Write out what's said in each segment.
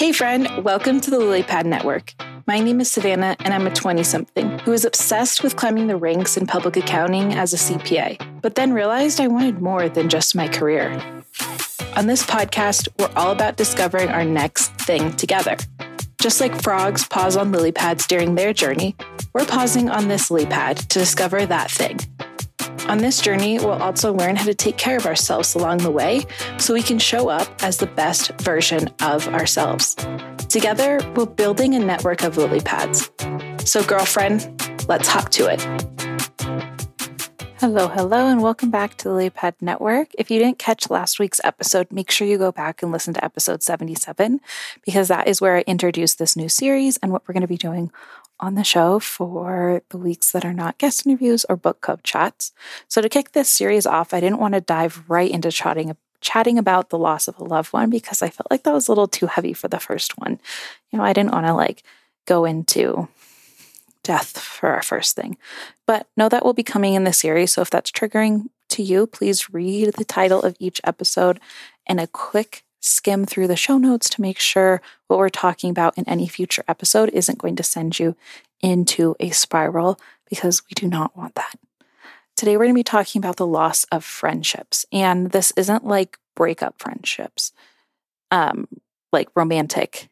Hey, friend, welcome to the Lilypad Network. My name is Savannah, and I'm a 20 something who is obsessed with climbing the ranks in public accounting as a CPA, but then realized I wanted more than just my career. On this podcast, we're all about discovering our next thing together. Just like frogs pause on lily pads during their journey, we're pausing on this lily pad to discover that thing. On this journey, we'll also learn how to take care of ourselves along the way so we can show up as the best version of ourselves. Together, we're building a network of lily pads. So, girlfriend, let's hop to it. Hello, hello, and welcome back to the Lilypad Network. If you didn't catch last week's episode, make sure you go back and listen to episode 77 because that is where I introduced this new series and what we're going to be doing on the show for the weeks that are not guest interviews or book club chats. So, to kick this series off, I didn't want to dive right into chatting, chatting about the loss of a loved one because I felt like that was a little too heavy for the first one. You know, I didn't want to like go into death for our first thing. But know that will be coming in the series. So, if that's triggering to you, please read the title of each episode and a quick skim through the show notes to make sure what we're talking about in any future episode isn't going to send you into a spiral because we do not want that. Today, we're going to be talking about the loss of friendships. And this isn't like breakup friendships, um, like romantic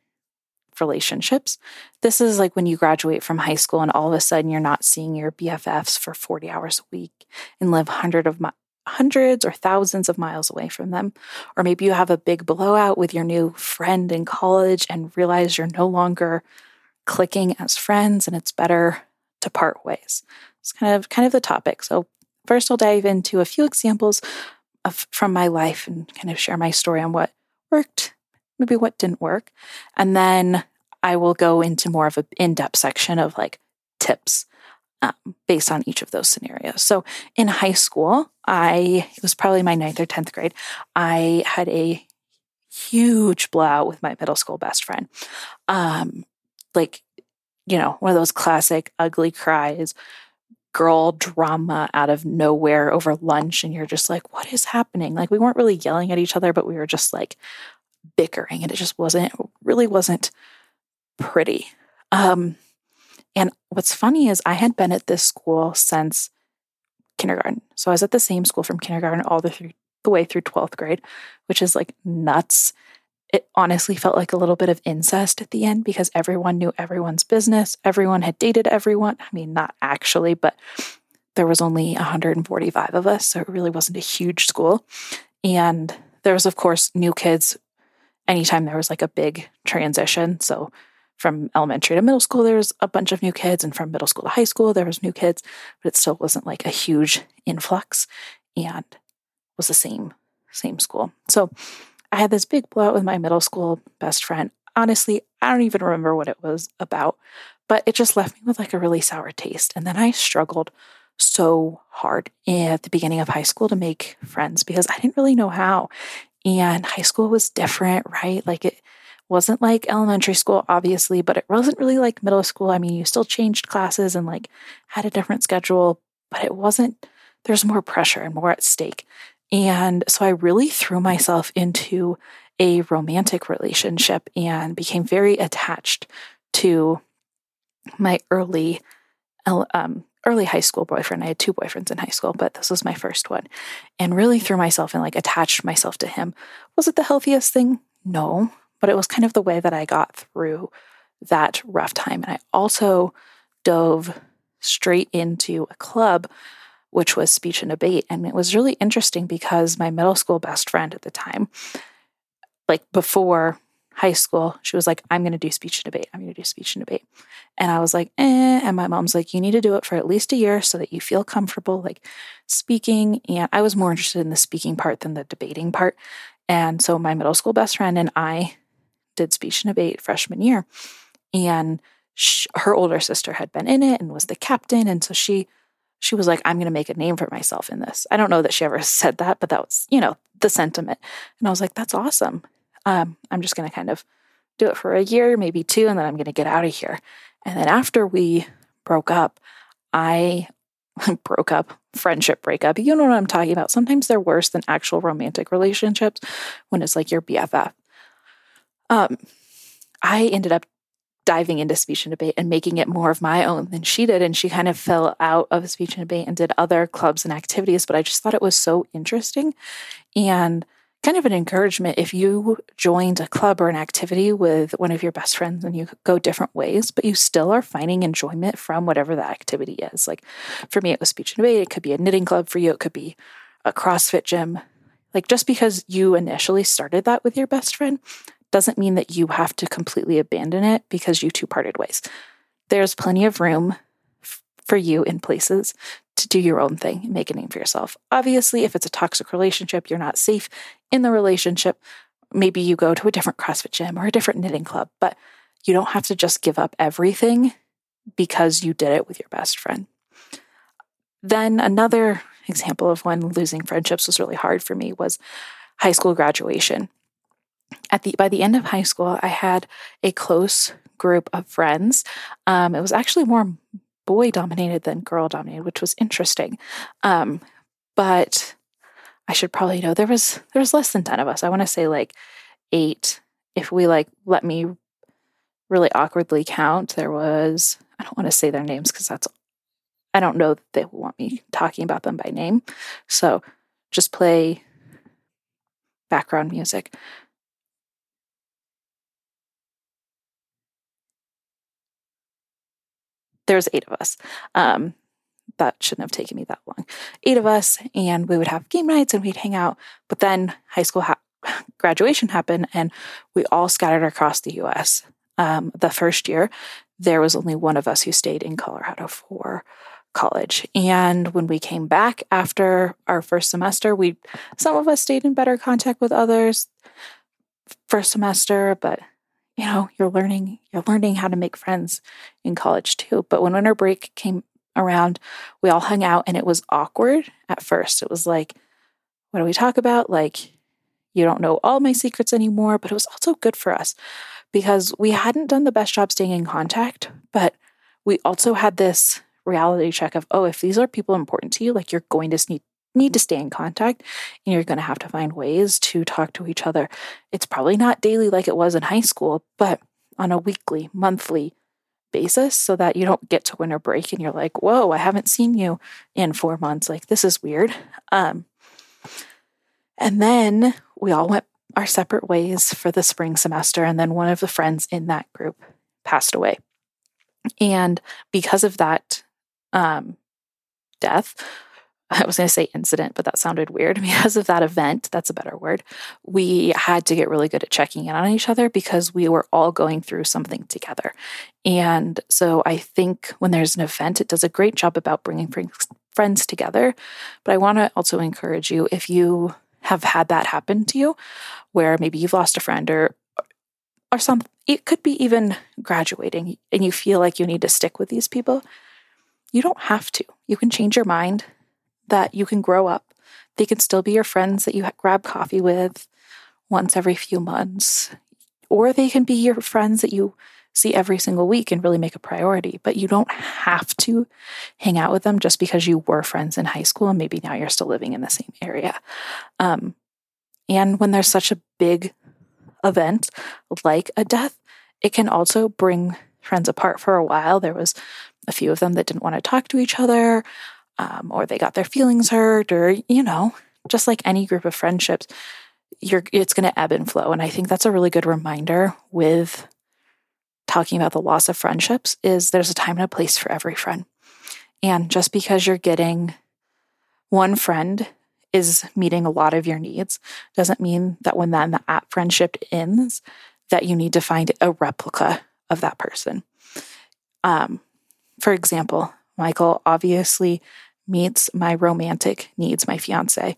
relationships. This is like when you graduate from high school and all of a sudden you're not seeing your BFFs for 40 hours a week and live hundred of mi- hundreds or thousands of miles away from them. Or maybe you have a big blowout with your new friend in college and realize you're no longer clicking as friends and it's better to part ways. It's kind of kind of the topic. So first I'll dive into a few examples of from my life and kind of share my story on what worked, maybe what didn't work. And then I will go into more of an in-depth section of like tips um, based on each of those scenarios. So in high school, I, it was probably my ninth or 10th grade, I had a huge blowout with my middle school best friend. Um, like, you know, one of those classic ugly cries, girl drama out of nowhere over lunch. And you're just like, what is happening? Like, we weren't really yelling at each other, but we were just like bickering and it just wasn't, really wasn't pretty. Um, and what's funny is I had been at this school since kindergarten. So I was at the same school from kindergarten all the, through, the way through 12th grade, which is like nuts. It honestly felt like a little bit of incest at the end because everyone knew everyone's business. Everyone had dated everyone. I mean, not actually, but there was only 145 of us. So it really wasn't a huge school. And there was, of course, new kids anytime there was like a big transition. So from elementary to middle school, there was a bunch of new kids, and from middle school to high school, there was new kids, but it still wasn't like a huge influx, and was the same same school. So I had this big blowout with my middle school best friend. Honestly, I don't even remember what it was about, but it just left me with like a really sour taste. And then I struggled so hard at the beginning of high school to make friends because I didn't really know how. And high school was different, right? Like it wasn't like elementary school, obviously, but it wasn't really like middle school. I mean, you still changed classes and like had a different schedule, but it wasn't, there's more pressure and more at stake. And so I really threw myself into a romantic relationship and became very attached to my early um, early high school boyfriend. I had two boyfriends in high school, but this was my first one. And really threw myself and like attached myself to him. Was it the healthiest thing? No but it was kind of the way that I got through that rough time. And I also dove straight into a club, which was speech and debate. And it was really interesting because my middle school best friend at the time, like before high school, she was like, I'm going to do speech and debate. I'm going to do speech and debate. And I was like, eh. And my mom's like, you need to do it for at least a year so that you feel comfortable, like speaking. And I was more interested in the speaking part than the debating part. And so my middle school best friend and I did speech and debate freshman year. And she, her older sister had been in it and was the captain. And so she, she was like, I'm going to make a name for myself in this. I don't know that she ever said that, but that was, you know, the sentiment. And I was like, that's awesome. Um, I'm just going to kind of do it for a year, maybe two, and then I'm going to get out of here. And then after we broke up, I broke up, friendship breakup. You know what I'm talking about. Sometimes they're worse than actual romantic relationships when it's like your BFF. Um, I ended up diving into speech and debate and making it more of my own than she did. And she kind of fell out of speech and debate and did other clubs and activities. But I just thought it was so interesting and kind of an encouragement if you joined a club or an activity with one of your best friends and you go different ways, but you still are finding enjoyment from whatever the activity is. Like for me, it was speech and debate. It could be a knitting club for you. It could be a CrossFit gym. Like just because you initially started that with your best friend doesn't mean that you have to completely abandon it because you two parted ways. There's plenty of room f- for you in places to do your own thing and make a name for yourself. Obviously, if it's a toxic relationship, you're not safe in the relationship. Maybe you go to a different CrossFit gym or a different knitting club, but you don't have to just give up everything because you did it with your best friend. Then another example of when losing friendships was really hard for me was high school graduation at the by the end of high school, I had a close group of friends. Um, it was actually more boy dominated than girl dominated, which was interesting. Um, but I should probably know there was there was less than ten of us. I want to say like eight. If we like let me really awkwardly count, there was I don't want to say their names because that's I don't know that they want me talking about them by name. So just play background music. There's eight of us. Um, that shouldn't have taken me that long. Eight of us, and we would have game nights and we'd hang out. But then high school ha- graduation happened, and we all scattered across the US. Um, the first year, there was only one of us who stayed in Colorado for college. And when we came back after our first semester, we some of us stayed in better contact with others first semester, but you know, you're learning, you're learning how to make friends in college too. But when winter break came around, we all hung out and it was awkward at first. It was like, what do we talk about? Like, you don't know all my secrets anymore, but it was also good for us because we hadn't done the best job staying in contact, but we also had this reality check of, oh, if these are people important to you, like you're going to need need to stay in contact and you're going to have to find ways to talk to each other. It's probably not daily like it was in high school, but on a weekly, monthly basis so that you don't get to winter break and you're like, whoa, I haven't seen you in four months. Like, this is weird. Um, and then we all went our separate ways for the spring semester. And then one of the friends in that group passed away. And because of that um, death, I was going to say incident, but that sounded weird. Because of that event, that's a better word, we had to get really good at checking in on each other because we were all going through something together. And so I think when there's an event, it does a great job about bringing friends together. But I want to also encourage you if you have had that happen to you, where maybe you've lost a friend or or some it could be even graduating and you feel like you need to stick with these people you don't have to you can change your mind that you can grow up. They can still be your friends that you grab coffee with once every few months, or they can be your friends that you see every single week and really make a priority. But you don't have to hang out with them just because you were friends in high school and maybe now you're still living in the same area. Um, and when there's such a big event like a death, it can also bring friends apart for a while. There was a few of them that didn't want to talk to each other um, or they got their feelings hurt, or, you know, just like any group of friendships, you're, it's going to ebb and flow. And I think that's a really good reminder with talking about the loss of friendships is there's a time and a place for every friend. And just because you're getting one friend is meeting a lot of your needs doesn't mean that when then the friendship ends that you need to find a replica of that person. Um, for example, Michael obviously meets my romantic needs, my fiance.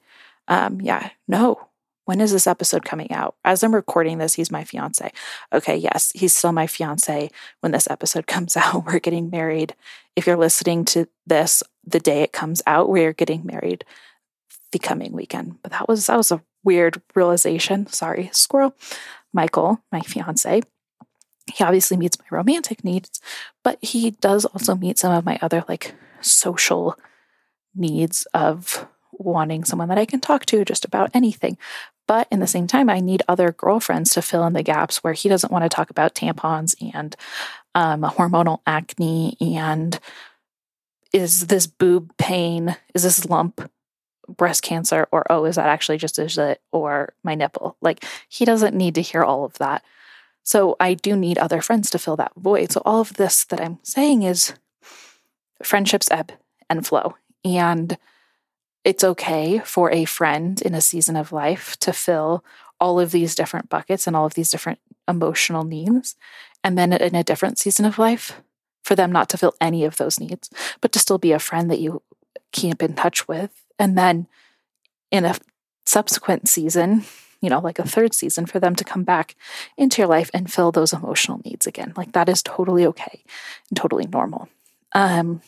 Um, yeah, no. When is this episode coming out? As I'm recording this, he's my fiance. Okay, yes, he's still my fiance when this episode comes out. We're getting married. If you're listening to this the day it comes out, we're getting married the coming weekend. But that was that was a weird realization. Sorry, squirrel. Michael, my fiance, he obviously meets my romantic needs, but he does also meet some of my other like social needs of wanting someone that I can talk to just about anything. But in the same time, I need other girlfriends to fill in the gaps where he doesn't want to talk about tampons and um, hormonal acne and is this boob pain, is this lump breast cancer, or oh, is that actually just a zit or my nipple? Like he doesn't need to hear all of that. So I do need other friends to fill that void. So all of this that I'm saying is friendships ebb and flow. And it's okay for a friend in a season of life to fill all of these different buckets and all of these different emotional needs. And then in a different season of life, for them not to fill any of those needs, but to still be a friend that you keep in touch with. And then in a subsequent season, you know, like a third season, for them to come back into your life and fill those emotional needs again. Like that is totally okay and totally normal. Um,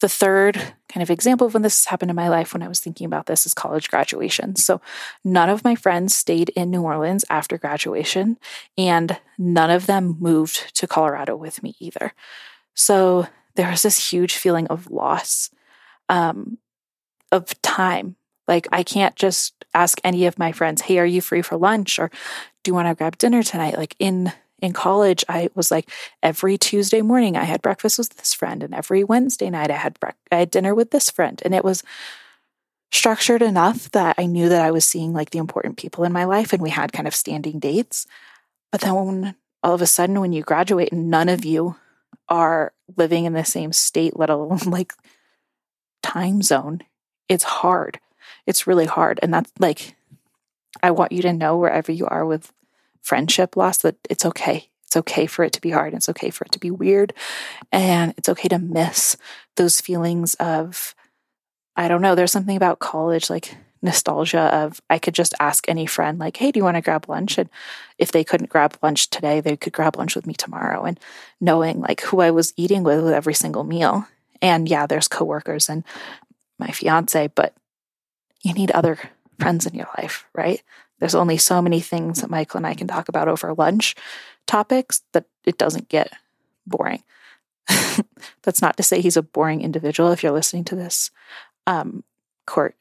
the third kind of example of when this happened in my life when I was thinking about this is college graduation. So, none of my friends stayed in New Orleans after graduation, and none of them moved to Colorado with me either. So, there was this huge feeling of loss, um, of time. Like, I can't just ask any of my friends, hey, are you free for lunch? Or do you want to grab dinner tonight? Like, in in college, I was like every Tuesday morning I had breakfast with this friend, and every Wednesday night I had bre- I had dinner with this friend, and it was structured enough that I knew that I was seeing like the important people in my life, and we had kind of standing dates. But then when all of a sudden, when you graduate none of you are living in the same state, let alone like time zone, it's hard. It's really hard, and that's like I want you to know wherever you are with friendship loss that it's okay. It's okay for it to be hard. It's okay for it to be weird. And it's okay to miss those feelings of, I don't know, there's something about college, like nostalgia of I could just ask any friend, like, hey, do you want to grab lunch? And if they couldn't grab lunch today, they could grab lunch with me tomorrow. And knowing like who I was eating with with every single meal. And yeah, there's coworkers and my fiance, but you need other friends in your life, right? There's only so many things that Michael and I can talk about over lunch topics that it doesn't get boring. That's not to say he's a boring individual if you're listening to this. Um, Court,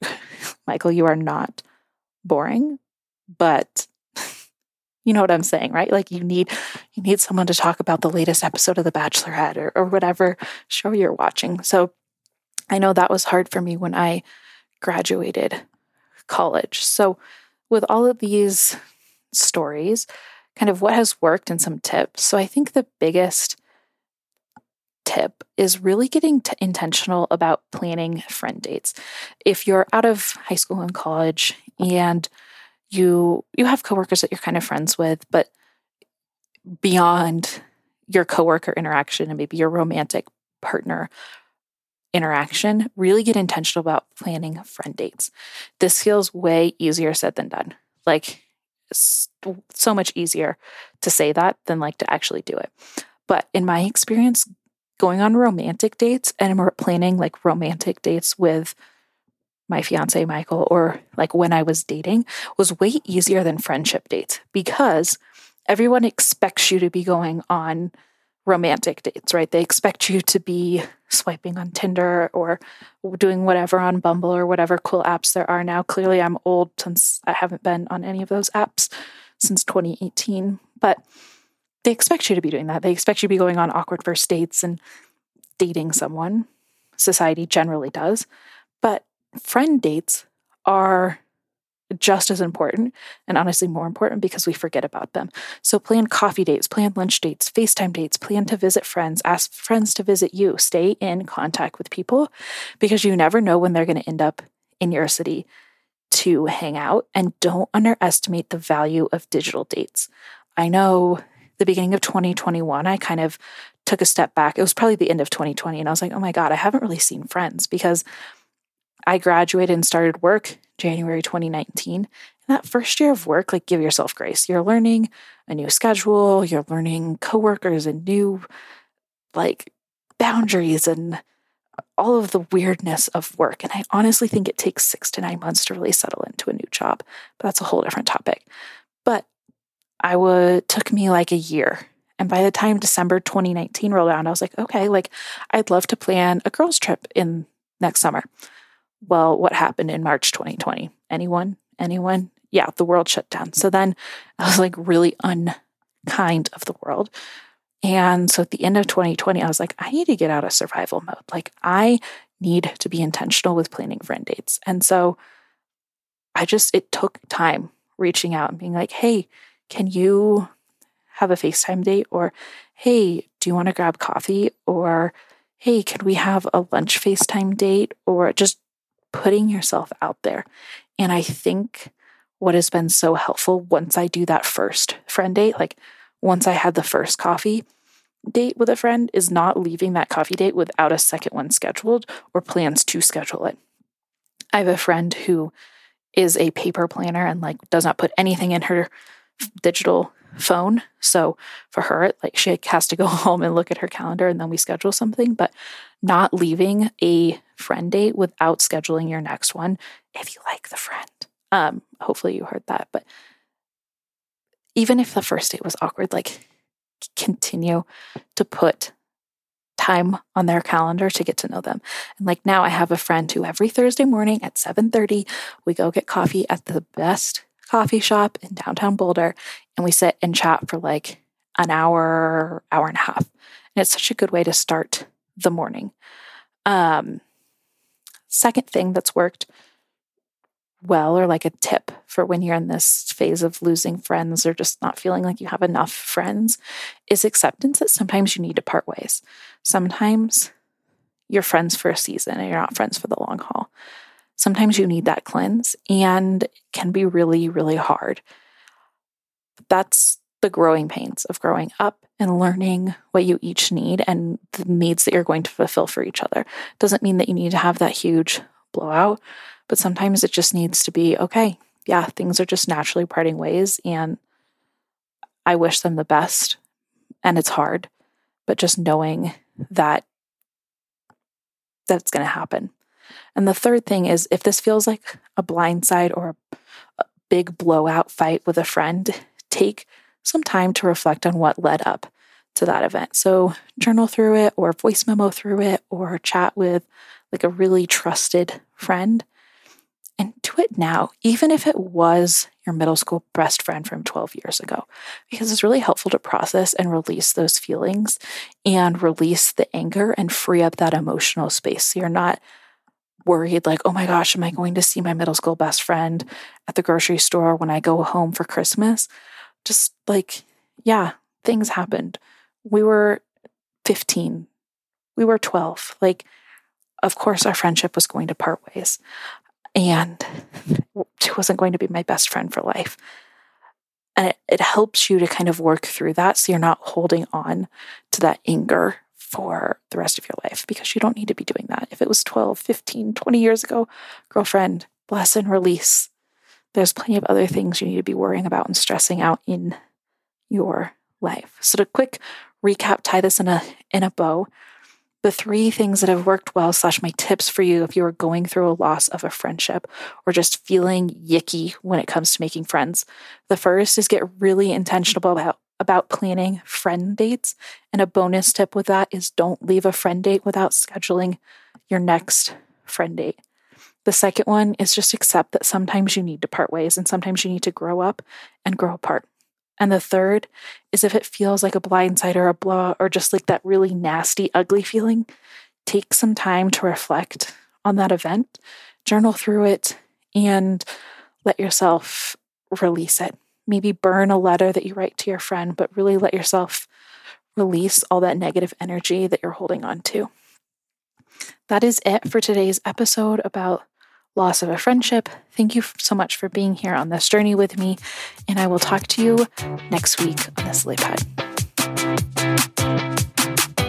Michael, you are not boring, but you know what I'm saying, right? Like you need you need someone to talk about the latest episode of The Bachelorette or, or whatever show you're watching. So I know that was hard for me when I graduated college. So with all of these stories, kind of what has worked and some tips. So I think the biggest tip is really getting t- intentional about planning friend dates. If you're out of high school and college and you you have coworkers that you're kind of friends with, but beyond your coworker interaction and maybe your romantic partner interaction, really get intentional about planning friend dates. This feels way easier said than done. Like, so much easier to say that than like to actually do it. But in my experience, going on romantic dates and we're planning like romantic dates with my fiance Michael or like when I was dating was way easier than friendship dates because everyone expects you to be going on romantic dates, right? They expect you to be swiping on Tinder or doing whatever on Bumble or whatever cool apps there are now. Clearly, I'm old since I haven't been on any of those apps since 2018, but they expect you to be doing that. They expect you to be going on awkward first dates and dating someone. Society generally does. But friend dates are just as important and honestly more important because we forget about them. So plan coffee dates, plan lunch dates, FaceTime dates, plan to visit friends, ask friends to visit you, stay in contact with people because you never know when they're going to end up in your city to hang out and don't underestimate the value of digital dates. I know the beginning of 2021 I kind of took a step back. It was probably the end of 2020 and I was like, "Oh my god, I haven't really seen friends because I graduated and started work January 2019. And that first year of work, like give yourself grace. You're learning a new schedule, you're learning coworkers and new like boundaries and all of the weirdness of work. And I honestly think it takes six to nine months to really settle into a new job. But that's a whole different topic. But I would took me like a year. And by the time December 2019 rolled around, I was like, okay, like I'd love to plan a girls' trip in next summer. Well, what happened in March 2020? Anyone? anyone, yeah, the world shut down. So then I was like really unkind of the world. And so at the end of 2020, I was like, I need to get out of survival mode. Like, I need to be intentional with planning friend dates. And so I just, it took time reaching out and being like, hey, can you have a FaceTime date? Or, hey, do you want to grab coffee? Or, hey, can we have a lunch FaceTime date? Or just putting yourself out there. And I think what has been so helpful once I do that first friend date, like once I had the first coffee date with a friend, is not leaving that coffee date without a second one scheduled or plans to schedule it. I have a friend who is a paper planner and like does not put anything in her digital phone. So for her, like she has to go home and look at her calendar and then we schedule something, but not leaving a friend date without scheduling your next one if you like the friend. Um, hopefully you heard that, but even if the first date was awkward, like continue to put time on their calendar to get to know them. And like now I have a friend who every Thursday morning at 7:30 we go get coffee at the best coffee shop in downtown Boulder and we sit and chat for like an hour, hour and a half. And it's such a good way to start the morning. Um, second thing that's worked well, or like a tip for when you're in this phase of losing friends or just not feeling like you have enough friends, is acceptance that sometimes you need to part ways. Sometimes you're friends for a season and you're not friends for the long haul. Sometimes you need that cleanse and can be really, really hard. That's the growing pains of growing up and learning what you each need and the needs that you're going to fulfill for each other. Doesn't mean that you need to have that huge blowout, but sometimes it just needs to be okay. Yeah, things are just naturally parting ways and I wish them the best and it's hard, but just knowing that that's going to happen. And the third thing is if this feels like a blindside or a big blowout fight with a friend, take some time to reflect on what led up to that event. So, journal through it, or voice memo through it, or chat with like a really trusted friend. And do it now, even if it was your middle school best friend from 12 years ago, because it's really helpful to process and release those feelings and release the anger and free up that emotional space. So you're not worried, like, oh my gosh, am I going to see my middle school best friend at the grocery store when I go home for Christmas? Just like, yeah, things happened. We were 15, we were 12. Like, of course, our friendship was going to part ways. And she wasn't going to be my best friend for life. And it, it helps you to kind of work through that so you're not holding on to that anger for the rest of your life because you don't need to be doing that. If it was 12, 15, 20 years ago, girlfriend, bless and release. There's plenty of other things you need to be worrying about and stressing out in your life. So to quick recap, tie this in a in a bow. The three things that have worked well, slash my tips for you if you are going through a loss of a friendship or just feeling yicky when it comes to making friends. The first is get really intentional about about planning friend dates. And a bonus tip with that is don't leave a friend date without scheduling your next friend date. The second one is just accept that sometimes you need to part ways and sometimes you need to grow up and grow apart. And the third is if it feels like a blindside or a blow or just like that really nasty, ugly feeling, take some time to reflect on that event, journal through it, and let yourself release it maybe burn a letter that you write to your friend, but really let yourself release all that negative energy that you're holding on to. That is it for today's episode about loss of a friendship. Thank you so much for being here on this journey with me, and I will talk to you next week on the Lilypad.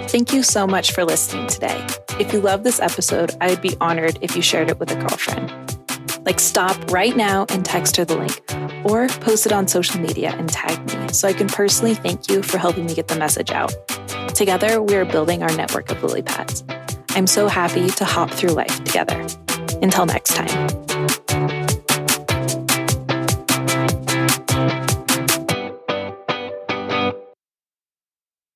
Thank you so much for listening today. If you love this episode, I'd be honored if you shared it with a girlfriend. Like, stop right now and text her the link or post it on social media and tag me so I can personally thank you for helping me get the message out. Together, we are building our network of lily pads. I'm so happy to hop through life together. Until next time.